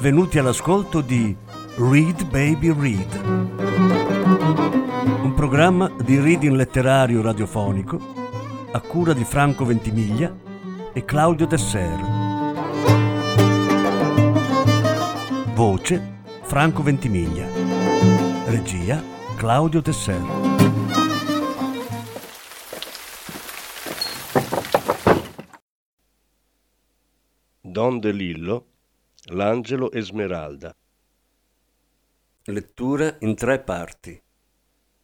Benvenuti all'ascolto di Read Baby Read, un programma di reading letterario radiofonico a cura di Franco Ventimiglia e Claudio Desser. Voce Franco Ventimiglia. Regia Claudio Tesser. Don De Lillo, L'angelo Esmeralda. Lettura in tre parti.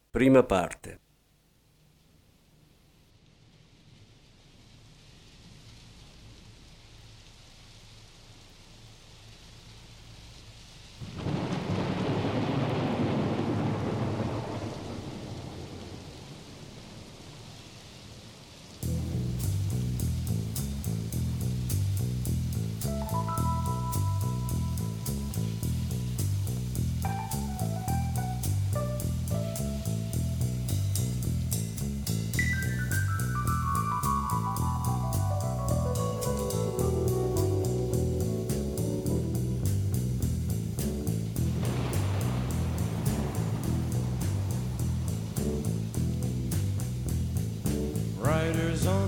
Prima parte.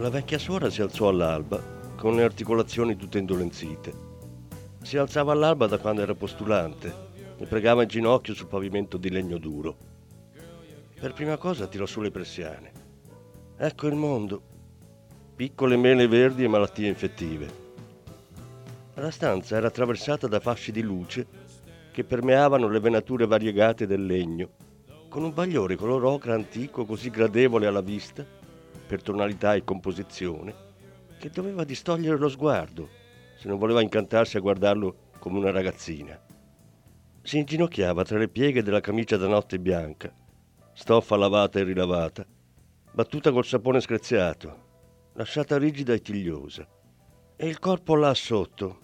La vecchia suora si alzò all'alba con le articolazioni tutte indolenzite. Si alzava all'alba da quando era postulante e pregava in ginocchio sul pavimento di legno duro. Per prima cosa tirò su le persiane. Ecco il mondo. Piccole mele verdi e malattie infettive. La stanza era attraversata da fasci di luce che permeavano le venature variegate del legno, con un bagliore color ocra antico così gradevole alla vista per tonalità e composizione, che doveva distogliere lo sguardo se non voleva incantarsi a guardarlo come una ragazzina. Si inginocchiava tra le pieghe della camicia da notte bianca, stoffa lavata e rilavata, battuta col sapone screziato, lasciata rigida e tigliosa. E il corpo là sotto,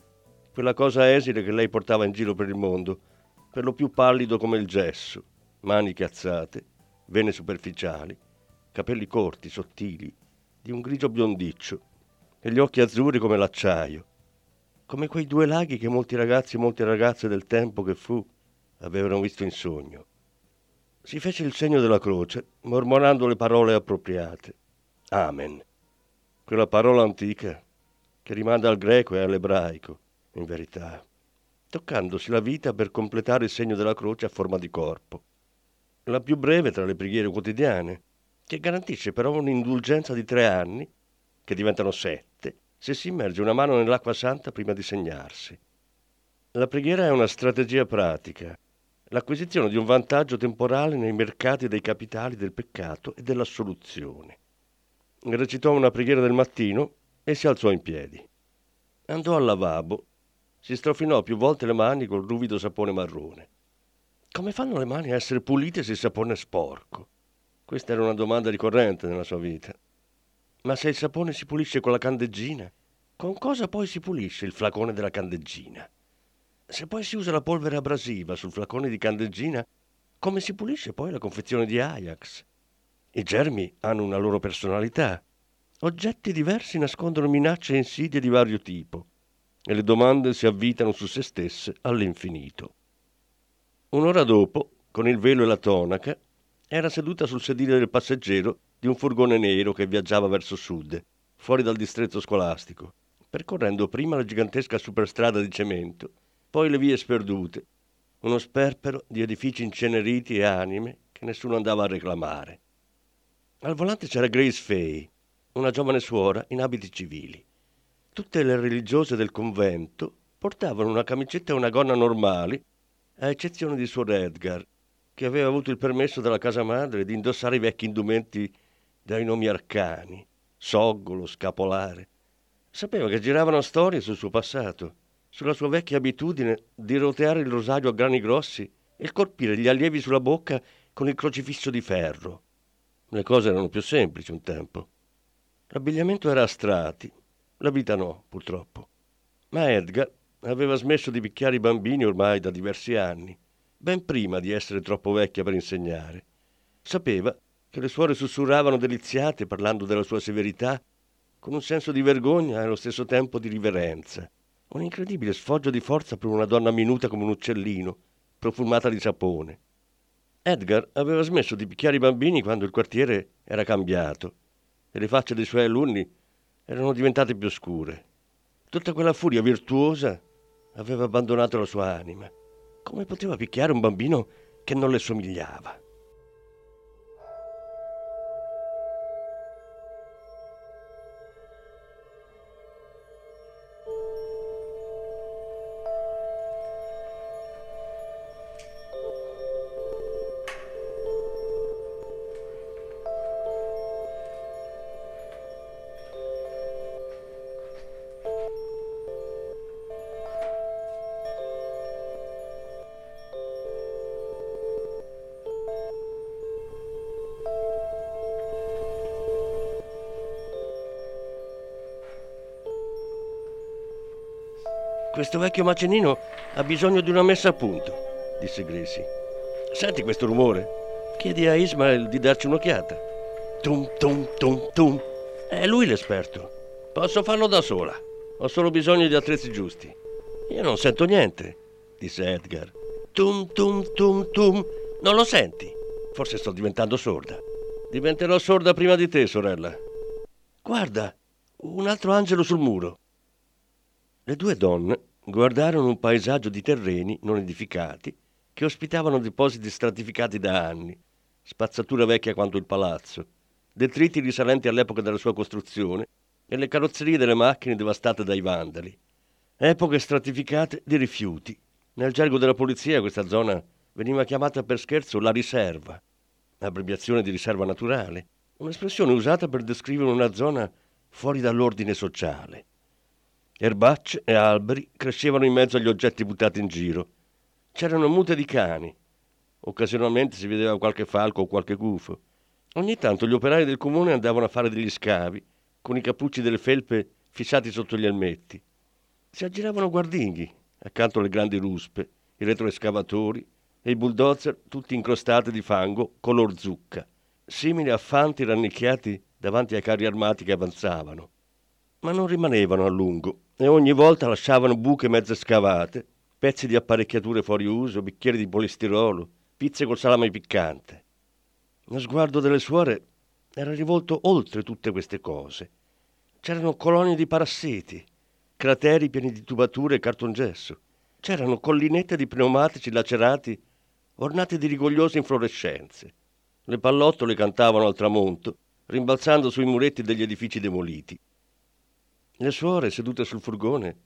quella cosa esile che lei portava in giro per il mondo, per lo più pallido come il gesso, mani chiazzate, vene superficiali, capelli corti, sottili, di un grigio biondiccio, e gli occhi azzurri come l'acciaio, come quei due laghi che molti ragazzi e molte ragazze del tempo che fu avevano visto in sogno. Si fece il segno della croce, mormorando le parole appropriate. Amen. Quella parola antica che rimanda al greco e all'ebraico, in verità, toccandosi la vita per completare il segno della croce a forma di corpo. La più breve tra le preghiere quotidiane, che garantisce però un'indulgenza di tre anni, che diventano sette, se si immerge una mano nell'acqua santa prima di segnarsi. La preghiera è una strategia pratica, l'acquisizione di un vantaggio temporale nei mercati dei capitali del peccato e dell'assoluzione. Recitò una preghiera del mattino e si alzò in piedi. Andò al lavabo, si strofinò più volte le mani col ruvido sapone marrone. Come fanno le mani a essere pulite se il sapone è sporco? Questa era una domanda ricorrente nella sua vita. Ma se il sapone si pulisce con la candeggina, con cosa poi si pulisce il flacone della candeggina? Se poi si usa la polvere abrasiva sul flacone di candeggina, come si pulisce poi la confezione di Ajax? I germi hanno una loro personalità. Oggetti diversi nascondono minacce e insidie di vario tipo e le domande si avvitano su se stesse all'infinito. Un'ora dopo, con il velo e la tonaca, era seduta sul sedile del passeggero di un furgone nero che viaggiava verso sud, fuori dal distretto scolastico, percorrendo prima la gigantesca superstrada di cemento, poi le vie sperdute, uno sperpero di edifici inceneriti e anime che nessuno andava a reclamare. Al volante c'era Grace Fay, una giovane suora in abiti civili. Tutte le religiose del convento portavano una camicetta e una gonna normali, a eccezione di suor Edgar, che aveva avuto il permesso dalla casa madre di indossare i vecchi indumenti dai nomi arcani, soggolo, scapolare. Sapeva che giravano storie sul suo passato, sulla sua vecchia abitudine di roteare il rosario a grani grossi e colpire gli allievi sulla bocca con il crocifisso di ferro. Le cose erano più semplici un tempo. L'abbigliamento era a strati, la vita no, purtroppo. Ma Edgar aveva smesso di picchiare i bambini ormai da diversi anni, ben prima di essere troppo vecchia per insegnare. Sapeva che le suore sussurravano deliziate parlando della sua severità, con un senso di vergogna e allo stesso tempo di riverenza. Un incredibile sfoggio di forza per una donna minuta come un uccellino, profumata di sapone. Edgar aveva smesso di picchiare i bambini quando il quartiere era cambiato e le facce dei suoi alunni erano diventate più scure. Tutta quella furia virtuosa aveva abbandonato la sua anima. Come poteva picchiare un bambino che non le somigliava? Questo vecchio macenino ha bisogno di una messa a punto, disse Gracie. Senti questo rumore? Chiedi a Ismael di darci un'occhiata. Tum tum tum tum. È lui l'esperto. Posso farlo da sola. Ho solo bisogno di attrezzi giusti. Io non sento niente, disse Edgar. Tum tum tum tum. Non lo senti? Forse sto diventando sorda. Diventerò sorda prima di te, sorella. Guarda, un altro angelo sul muro. Le due donne guardarono un paesaggio di terreni non edificati che ospitavano depositi stratificati da anni, spazzatura vecchia quanto il palazzo, detriti risalenti all'epoca della sua costruzione e le carrozzerie delle macchine devastate dai vandali. Epoche stratificate di rifiuti. Nel gergo della polizia questa zona veniva chiamata per scherzo la riserva, abbreviazione di riserva naturale, un'espressione usata per descrivere una zona fuori dall'ordine sociale. Erbacce e alberi crescevano in mezzo agli oggetti buttati in giro. C'erano mute di cani. Occasionalmente si vedeva qualche falco o qualche gufo. Ogni tanto gli operai del comune andavano a fare degli scavi, con i cappucci delle felpe fissati sotto gli elmetti. Si aggiravano guardinghi, accanto alle grandi ruspe, i retroescavatori e i bulldozer tutti incrostati di fango color zucca, simili a fanti rannicchiati davanti ai carri armati che avanzavano. Ma non rimanevano a lungo e ogni volta lasciavano buche mezze scavate, pezzi di apparecchiature fuori uso, bicchieri di polistirolo, pizze col salame piccante. Lo sguardo delle suore era rivolto oltre tutte queste cose. C'erano colonie di parassiti, crateri pieni di tubature e cartongesso. C'erano collinette di pneumatici lacerati ornate di rigogliose inflorescenze. Le pallottole cantavano al tramonto, rimbalzando sui muretti degli edifici demoliti. Le suore, sedute sul furgone,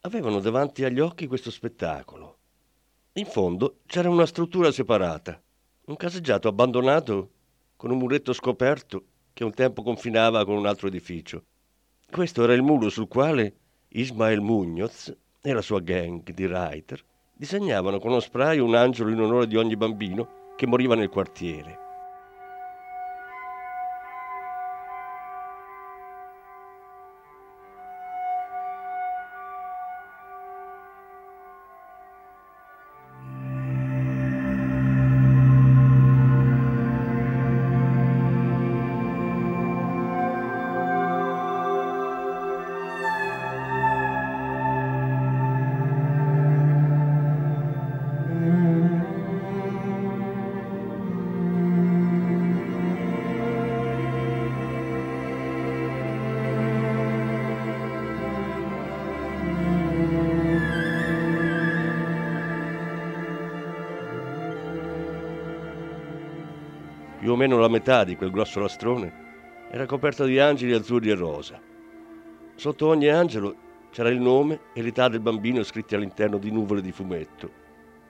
avevano davanti agli occhi questo spettacolo. In fondo c'era una struttura separata, un caseggiato abbandonato con un muretto scoperto che un tempo confinava con un altro edificio. Questo era il muro sul quale Ismael Munoz e la sua gang di writer disegnavano con lo spray un angelo in onore di ogni bambino che moriva nel quartiere. O meno la metà di quel grosso lastrone, era coperta di angeli azzurri e rosa. Sotto ogni angelo c'era il nome e l'età del bambino scritti all'interno di nuvole di fumetto,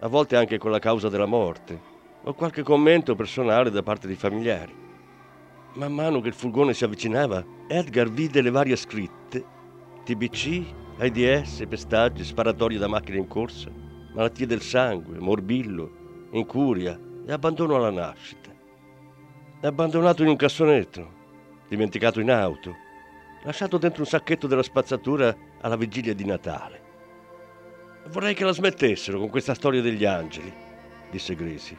a volte anche con la causa della morte, o qualche commento personale da parte dei familiari. Man mano che il furgone si avvicinava, Edgar vide le varie scritte, TBC, AIDS, pestaggi, sparatorie da macchine in corsa, malattie del sangue, morbillo, incuria e abbandono alla nascita. Abbandonato in un cassonetto, dimenticato in auto, lasciato dentro un sacchetto della spazzatura alla vigilia di Natale. Vorrei che la smettessero con questa storia degli angeli, disse Gracie.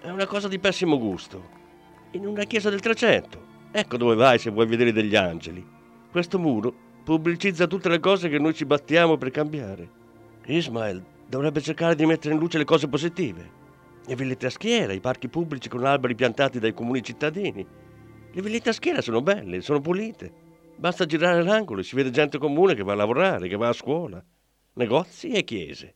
È una cosa di pessimo gusto. In una chiesa del Trecento. Ecco dove vai se vuoi vedere degli angeli. Questo muro pubblicizza tutte le cose che noi ci battiamo per cambiare. Ismael dovrebbe cercare di mettere in luce le cose positive. Le villette a schiera, i parchi pubblici con alberi piantati dai comuni cittadini, le villette a schiera sono belle, sono pulite. Basta girare l'angolo e si vede gente comune che va a lavorare, che va a scuola. Negozi e chiese.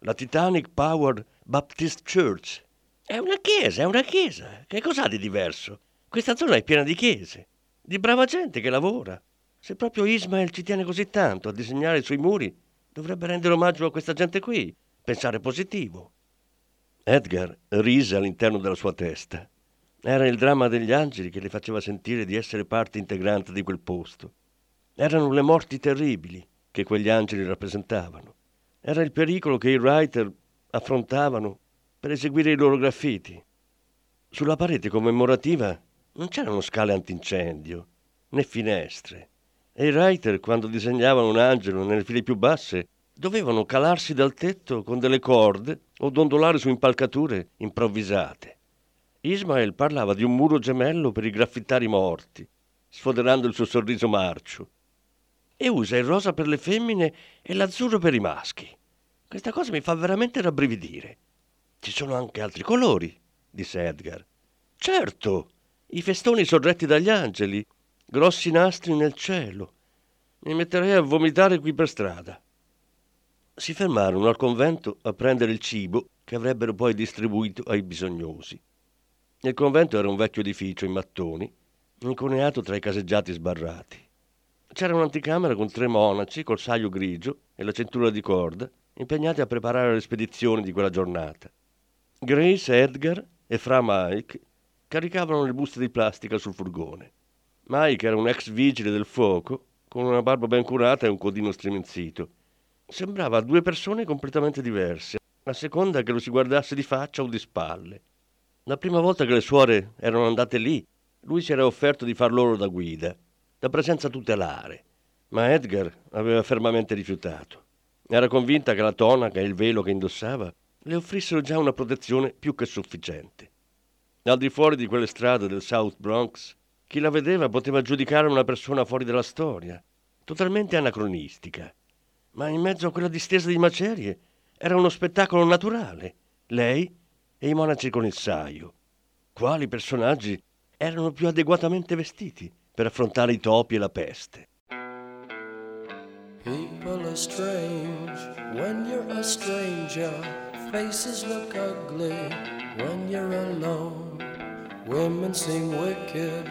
La Titanic Power Baptist Church. È una chiesa, è una chiesa. Che cos'ha di diverso? Questa zona è piena di chiese, di brava gente che lavora. Se proprio Ismael ci tiene così tanto a disegnare sui muri, dovrebbe rendere omaggio a questa gente qui, pensare positivo. Edgar rise all'interno della sua testa. Era il dramma degli angeli che le faceva sentire di essere parte integrante di quel posto. Erano le morti terribili che quegli angeli rappresentavano. Era il pericolo che i writer affrontavano per eseguire i loro graffiti. Sulla parete commemorativa non c'erano scale antincendio, né finestre, e i writer, quando disegnavano un angelo nelle file più basse, dovevano calarsi dal tetto con delle corde o dondolare su impalcature improvvisate. Ismael parlava di un muro gemello per i graffitari morti, sfoderando il suo sorriso marcio. E usa il rosa per le femmine e l'azzurro per i maschi. Questa cosa mi fa veramente rabbrividire. Ci sono anche altri colori, disse Edgar. Certo, i festoni sorretti dagli angeli, grossi nastri nel cielo. Mi metterei a vomitare qui per strada. Si fermarono al convento a prendere il cibo che avrebbero poi distribuito ai bisognosi. Il convento era un vecchio edificio in mattoni, incuneato tra i caseggiati sbarrati. C'era un'anticamera con tre monaci col saio grigio e la cintura di corda, impegnati a preparare le spedizioni di quella giornata. Grace, Edgar e Fra Mike caricavano le buste di plastica sul furgone. Mike era un ex vigile del fuoco, con una barba ben curata e un codino striminzito. Sembrava due persone completamente diverse, a seconda che lo si guardasse di faccia o di spalle. La prima volta che le suore erano andate lì, lui si era offerto di far loro da guida, da presenza tutelare, ma Edgar aveva fermamente rifiutato. Era convinta che la tonaca e il velo che indossava le offrissero già una protezione più che sufficiente. Al di fuori di quelle strade del South Bronx, chi la vedeva poteva giudicare una persona fuori dalla storia, totalmente anacronistica. Ma in mezzo a quella distesa di macerie era uno spettacolo naturale. Lei e i monaci con il saio. Quali personaggi erano più adeguatamente vestiti per affrontare i topi e la peste? People are strange when you're a stranger. Faces look ugly when you're alone. Women seem wicked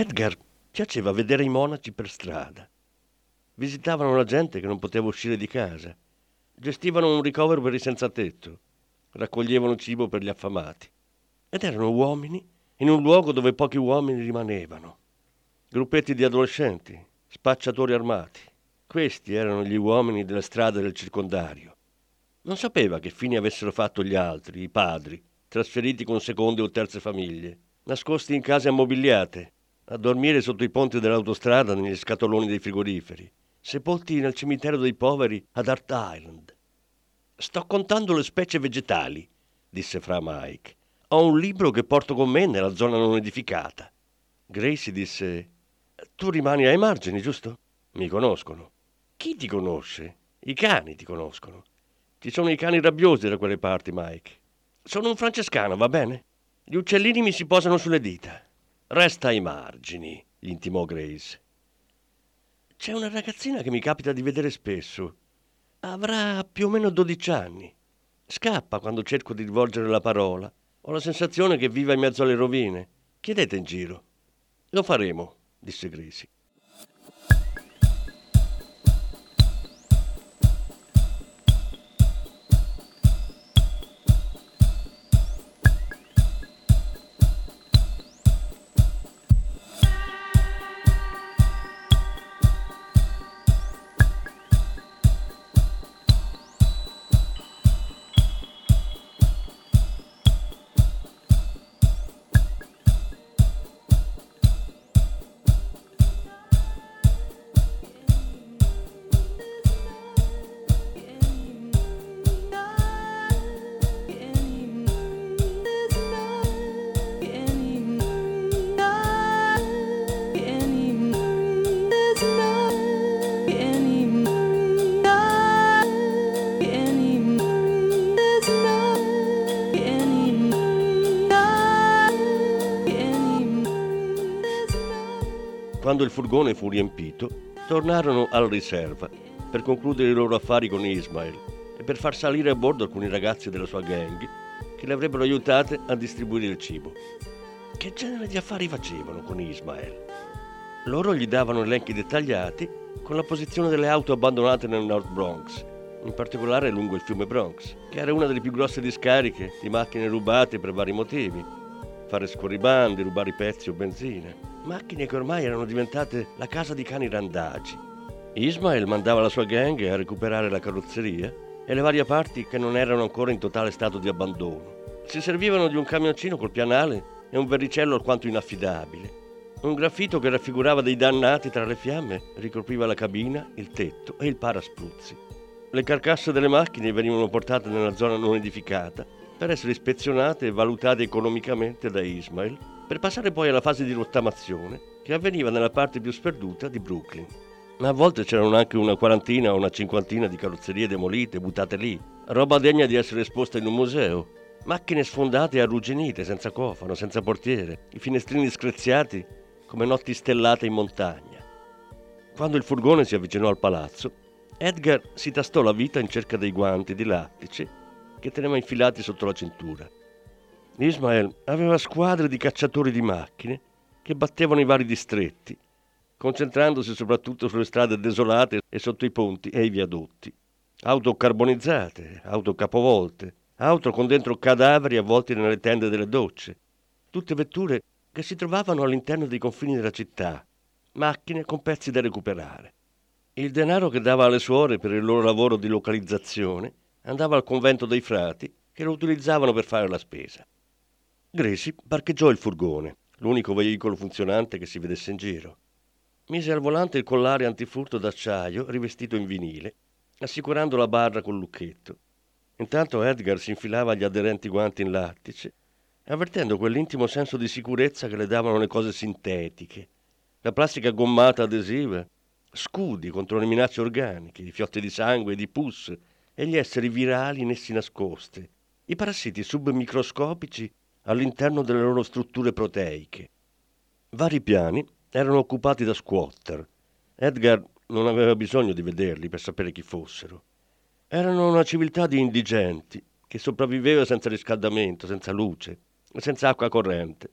Edgar piaceva vedere i monaci per strada. Visitavano la gente che non poteva uscire di casa. Gestivano un ricovero per i senza tetto. Raccoglievano cibo per gli affamati. Ed erano uomini in un luogo dove pochi uomini rimanevano. gruppetti di adolescenti, spacciatori armati. Questi erano gli uomini delle strade del circondario. Non sapeva che fine avessero fatto gli altri, i padri, trasferiti con seconde o terze famiglie, nascosti in case ammobiliate, a dormire sotto i ponti dell'autostrada negli scatoloni dei frigoriferi, sepolti nel cimitero dei poveri ad Art Island. Sto contando le specie vegetali, disse fra Mike. Ho un libro che porto con me nella zona non edificata. Gracie disse: Tu rimani ai margini, giusto? Mi conoscono. Chi ti conosce? I cani ti conoscono. Ci sono i cani rabbiosi da quelle parti, Mike. Sono un francescano, va bene? Gli uccellini mi si posano sulle dita. Resta ai margini, gli intimò Grace. C'è una ragazzina che mi capita di vedere spesso. Avrà più o meno 12 anni. Scappa quando cerco di rivolgere la parola. Ho la sensazione che viva in mezzo alle rovine. Chiedete in giro. Lo faremo, disse Gracie. Quando il furgone fu riempito, tornarono alla riserva per concludere i loro affari con Ismail e per far salire a bordo alcuni ragazzi della sua gang che le avrebbero aiutate a distribuire il cibo. Che genere di affari facevano con Ismail? Loro gli davano elenchi dettagliati con la posizione delle auto abbandonate nel North Bronx, in particolare lungo il fiume Bronx, che era una delle più grosse discariche di macchine rubate per vari motivi. Fare scorribandi, rubare pezzi o benzina macchine che ormai erano diventate la casa di cani randagi. Ismael mandava la sua gang a recuperare la carrozzeria e le varie parti che non erano ancora in totale stato di abbandono. Si servivano di un camioncino col pianale e un verricello alquanto inaffidabile. Un graffito che raffigurava dei dannati tra le fiamme ricopriva la cabina, il tetto e il paraspruzzi. Le carcasse delle macchine venivano portate nella zona non edificata per essere ispezionate e valutate economicamente da Ismail per passare poi alla fase di rottamazione che avveniva nella parte più sperduta di Brooklyn. Ma a volte c'erano anche una quarantina o una cinquantina di carrozzerie demolite, buttate lì, roba degna di essere esposta in un museo, macchine sfondate e arrugginite, senza cofano, senza portiere, i finestrini screziati come notti stellate in montagna. Quando il furgone si avvicinò al palazzo, Edgar si tastò la vita in cerca dei guanti di lattice che teneva infilati sotto la cintura. Ismael aveva squadre di cacciatori di macchine che battevano i vari distretti, concentrandosi soprattutto sulle strade desolate e sotto i ponti e i viadotti. Auto carbonizzate, auto capovolte, auto con dentro cadaveri avvolti nelle tende delle docce, tutte vetture che si trovavano all'interno dei confini della città, macchine con pezzi da recuperare. Il denaro che dava alle suore per il loro lavoro di localizzazione andava al convento dei frati che lo utilizzavano per fare la spesa. Gracie parcheggiò il furgone, l'unico veicolo funzionante che si vedesse in giro. Mise al volante il collare antifurto d'acciaio rivestito in vinile, assicurando la barra col lucchetto. Intanto Edgar si infilava gli aderenti guanti in lattice, avvertendo quell'intimo senso di sicurezza che le davano le cose sintetiche, la plastica gommata adesiva, scudi contro le minacce organiche, i fiotti di sangue e di pus e gli esseri virali in essi nascosti, i parassiti submicroscopici all'interno delle loro strutture proteiche. Vari piani erano occupati da squatter. Edgar non aveva bisogno di vederli per sapere chi fossero. Erano una civiltà di indigenti che sopravviveva senza riscaldamento, senza luce senza acqua corrente.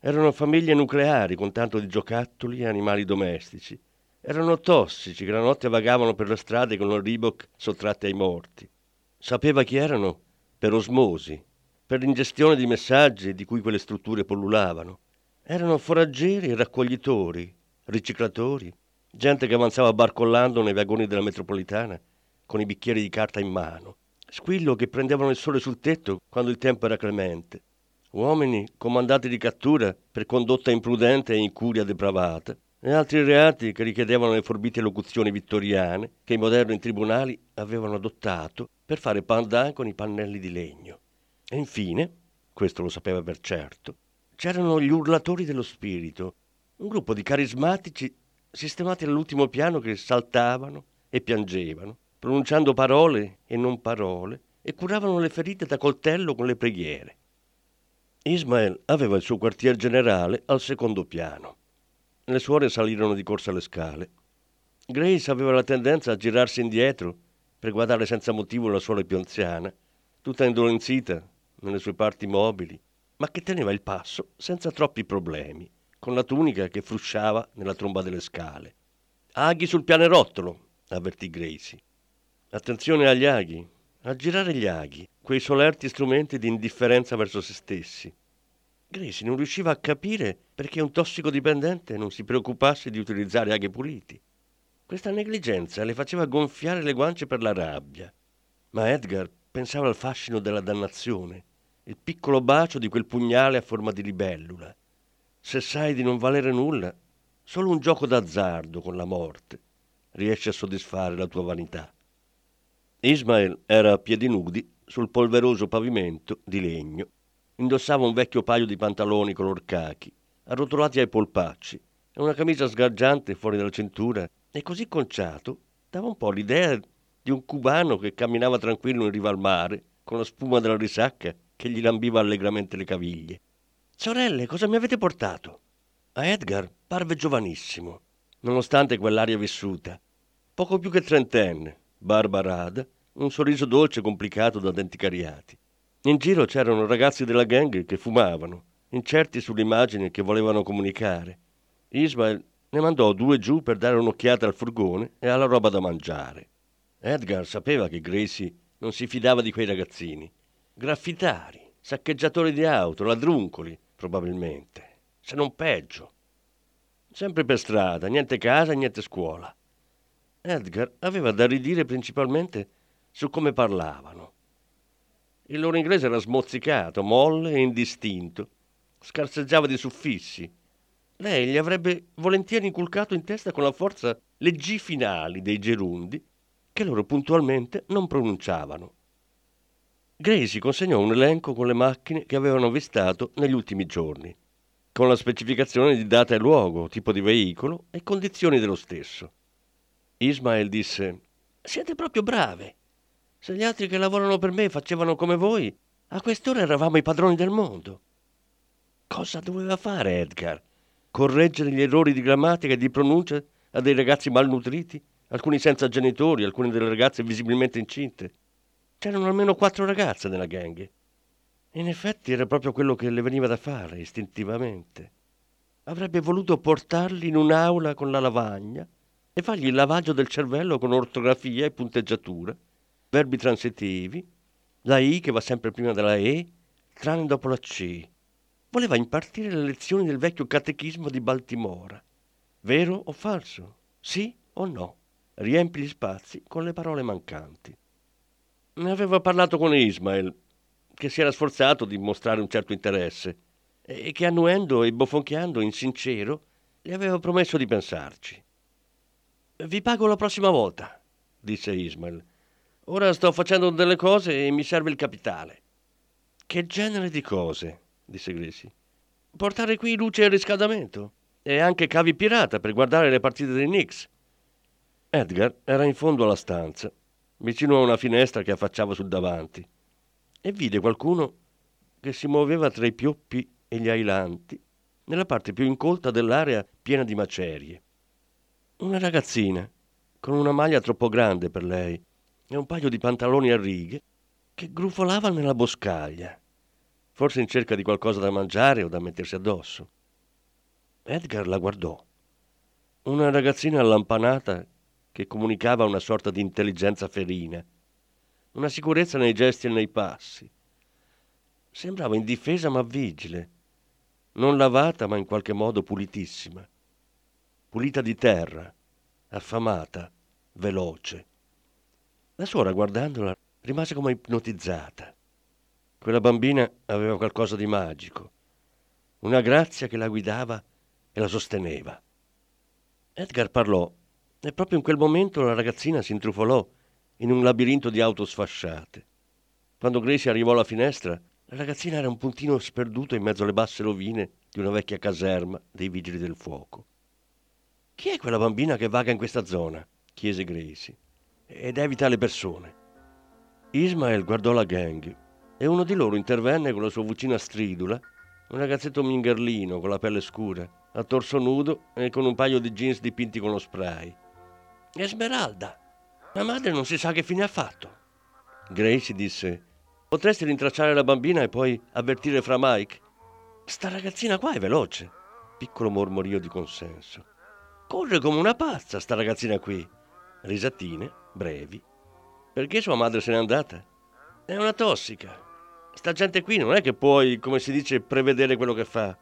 Erano famiglie nucleari con tanto di giocattoli e animali domestici. Erano tossici che la notte vagavano per le strade con il Reebok sottratti ai morti. Sapeva chi erano per osmosi per l'ingestione di messaggi di cui quelle strutture pollulavano. Erano foraggeri e raccoglitori, riciclatori, gente che avanzava barcollando nei vagoni della metropolitana con i bicchieri di carta in mano, squillo che prendevano il sole sul tetto quando il tempo era clemente, uomini comandati di cattura per condotta imprudente e incuria depravata, e altri reati che richiedevano le forbite locuzioni vittoriane che i moderni tribunali avevano adottato per fare pandan con i pannelli di legno. E infine, questo lo sapeva per certo, c'erano gli urlatori dello spirito, un gruppo di carismatici sistemati all'ultimo piano che saltavano e piangevano, pronunciando parole e non parole, e curavano le ferite da coltello con le preghiere. Ismael aveva il suo quartier generale al secondo piano. Le suore salirono di corsa le scale. Grace aveva la tendenza a girarsi indietro per guardare senza motivo la suora più anziana, tutta indolenzita nelle sue parti mobili, ma che teneva il passo senza troppi problemi, con la tunica che frusciava nella tromba delle scale. Aghi sul pianerottolo, avvertì Gracie. Attenzione agli aghi, a girare gli aghi, quei solerti strumenti di indifferenza verso se stessi. Gracie non riusciva a capire perché un tossicodipendente non si preoccupasse di utilizzare aghi puliti. Questa negligenza le faceva gonfiare le guance per la rabbia. Ma Edgar pensava al fascino della dannazione, il piccolo bacio di quel pugnale a forma di libellula. Se sai di non valere nulla, solo un gioco d'azzardo con la morte riesce a soddisfare la tua vanità. Ismael era a piedi nudi sul polveroso pavimento di legno. Indossava un vecchio paio di pantaloni color cachi, arrotolati ai polpacci, e una camicia sgargiante fuori dalla cintura, e così conciato dava un po' l'idea di un cubano che camminava tranquillo in riva al mare, con la spuma della risacca che gli lambiva allegramente le caviglie. Sorelle, cosa mi avete portato? A Edgar parve giovanissimo, nonostante quell'aria vissuta, poco più che trentenne, barba rada, un sorriso dolce e complicato da denti cariati. In giro c'erano ragazzi della gang che fumavano, incerti sull'immagine che volevano comunicare. Ismael ne mandò due giù per dare un'occhiata al furgone e alla roba da mangiare. Edgar sapeva che Gracie non si fidava di quei ragazzini. Graffitari, saccheggiatori di auto, ladruncoli, probabilmente, se non peggio. Sempre per strada, niente casa, niente scuola. Edgar aveva da ridire principalmente su come parlavano. Il loro inglese era smozzicato, molle e indistinto. Scarseggiava di suffissi. Lei gli avrebbe volentieri inculcato in testa con la forza le G finali dei gerundi che loro puntualmente non pronunciavano. Gracie consegnò un elenco con le macchine che avevano avvistato negli ultimi giorni, con la specificazione di data e luogo, tipo di veicolo e condizioni dello stesso. Ismael disse: Siete proprio brave. Se gli altri che lavorano per me facevano come voi, a quest'ora eravamo i padroni del mondo. Cosa doveva fare Edgar? Correggere gli errori di grammatica e di pronuncia a dei ragazzi malnutriti, alcuni senza genitori, alcune delle ragazze visibilmente incinte. C'erano almeno quattro ragazze nella gang. In effetti era proprio quello che le veniva da fare, istintivamente. Avrebbe voluto portarli in un'aula con la lavagna e fargli il lavaggio del cervello con ortografia e punteggiatura, verbi transitivi, la I che va sempre prima della E, tranne dopo la C. Voleva impartire le lezioni del vecchio catechismo di Baltimora. Vero o falso? Sì o no? Riempi gli spazi con le parole mancanti. Ne aveva parlato con Ismael, che si era sforzato di mostrare un certo interesse e che annuendo e bofonchiando in sincero gli aveva promesso di pensarci. Vi pago la prossima volta, disse Ismael. Ora sto facendo delle cose e mi serve il capitale. Che genere di cose? disse Gracie. Portare qui luce e riscaldamento e anche cavi pirata per guardare le partite dei Knicks. Edgar era in fondo alla stanza, vicino a una finestra che affacciava sul davanti, e vide qualcuno che si muoveva tra i pioppi e gli ailanti nella parte più incolta dell'area piena di macerie. Una ragazzina, con una maglia troppo grande per lei e un paio di pantaloni a righe, che grufolava nella boscaglia, forse in cerca di qualcosa da mangiare o da mettersi addosso. Edgar la guardò. Una ragazzina allampanata che comunicava una sorta di intelligenza ferina, una sicurezza nei gesti e nei passi. Sembrava indifesa ma vigile, non lavata ma in qualche modo pulitissima. pulita di terra, affamata, veloce. La suora, guardandola, rimase come ipnotizzata. Quella bambina aveva qualcosa di magico, una grazia che la guidava e la sosteneva. Edgar parlò e proprio in quel momento la ragazzina si intrufolò in un labirinto di auto sfasciate. Quando Gracie arrivò alla finestra, la ragazzina era un puntino sperduto in mezzo alle basse rovine di una vecchia caserma dei vigili del fuoco. Chi è quella bambina che vaga in questa zona? chiese Gracie. Ed evita le persone. Ismael guardò la gang e uno di loro intervenne con la sua vocina stridula, un ragazzetto mingerlino con la pelle scura, a torso nudo e con un paio di jeans dipinti con lo spray. Esmeralda, la madre non si sa che fine ha fatto. Gracie disse: Potresti rintracciare la bambina e poi avvertire fra Mike? Sta ragazzina qua è veloce. Piccolo mormorio di consenso. Corre come una pazza, sta ragazzina qui. Risatine, brevi. Perché sua madre se n'è andata? È una tossica. Sta gente qui non è che puoi, come si dice, prevedere quello che fa.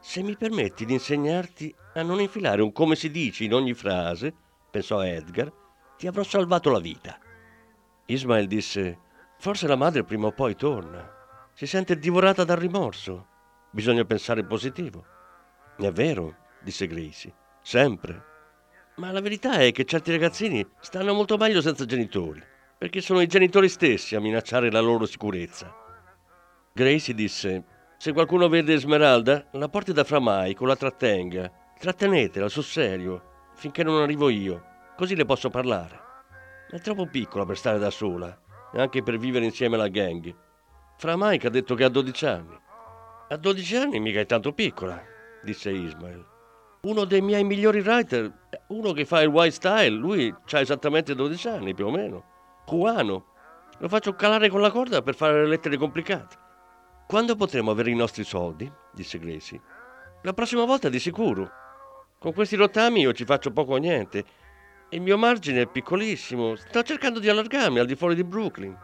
Se mi permetti di insegnarti a non infilare un come si dice in ogni frase, pensò Edgar, ti avrò salvato la vita. Ismael disse, forse la madre prima o poi torna. Si sente divorata dal rimorso. Bisogna pensare positivo. È vero, disse Gracie, sempre. Ma la verità è che certi ragazzini stanno molto meglio senza genitori, perché sono i genitori stessi a minacciare la loro sicurezza. Gracie disse, se qualcuno vede Esmeralda, la porti da fra Mike o la trattenga. Trattenetela sul serio, finché non arrivo io, così le posso parlare. È troppo piccola per stare da sola, e anche per vivere insieme alla gang. Fra Mike ha detto che ha 12 anni. A 12 anni mica è tanto piccola, disse Ismael. Uno dei miei migliori writer, uno che fa il white style, lui ha esattamente 12 anni più o meno. Cubano. Lo faccio calare con la corda per fare le lettere complicate. Quando potremo avere i nostri soldi? disse Gracie. La prossima volta di sicuro. Con questi rottami io ci faccio poco o niente. Il mio margine è piccolissimo. Sto cercando di allargarmi al di fuori di Brooklyn.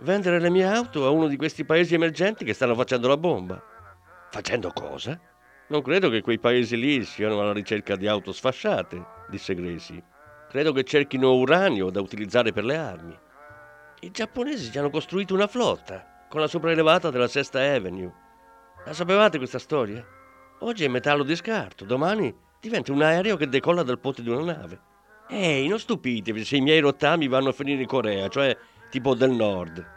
Vendere le mie auto a uno di questi paesi emergenti che stanno facendo la bomba. Facendo cosa? Non credo che quei paesi lì siano alla ricerca di auto sfasciate, disse Gracie. Credo che cerchino uranio da utilizzare per le armi. I giapponesi ci hanno costruito una flotta con la sopraelevata della Sesta Avenue. La sapevate questa storia? Oggi è metallo di scarto, domani diventa un aereo che decolla dal ponte di una nave. Ehi, non stupitevi se i miei rottami vanno a finire in Corea, cioè tipo del nord.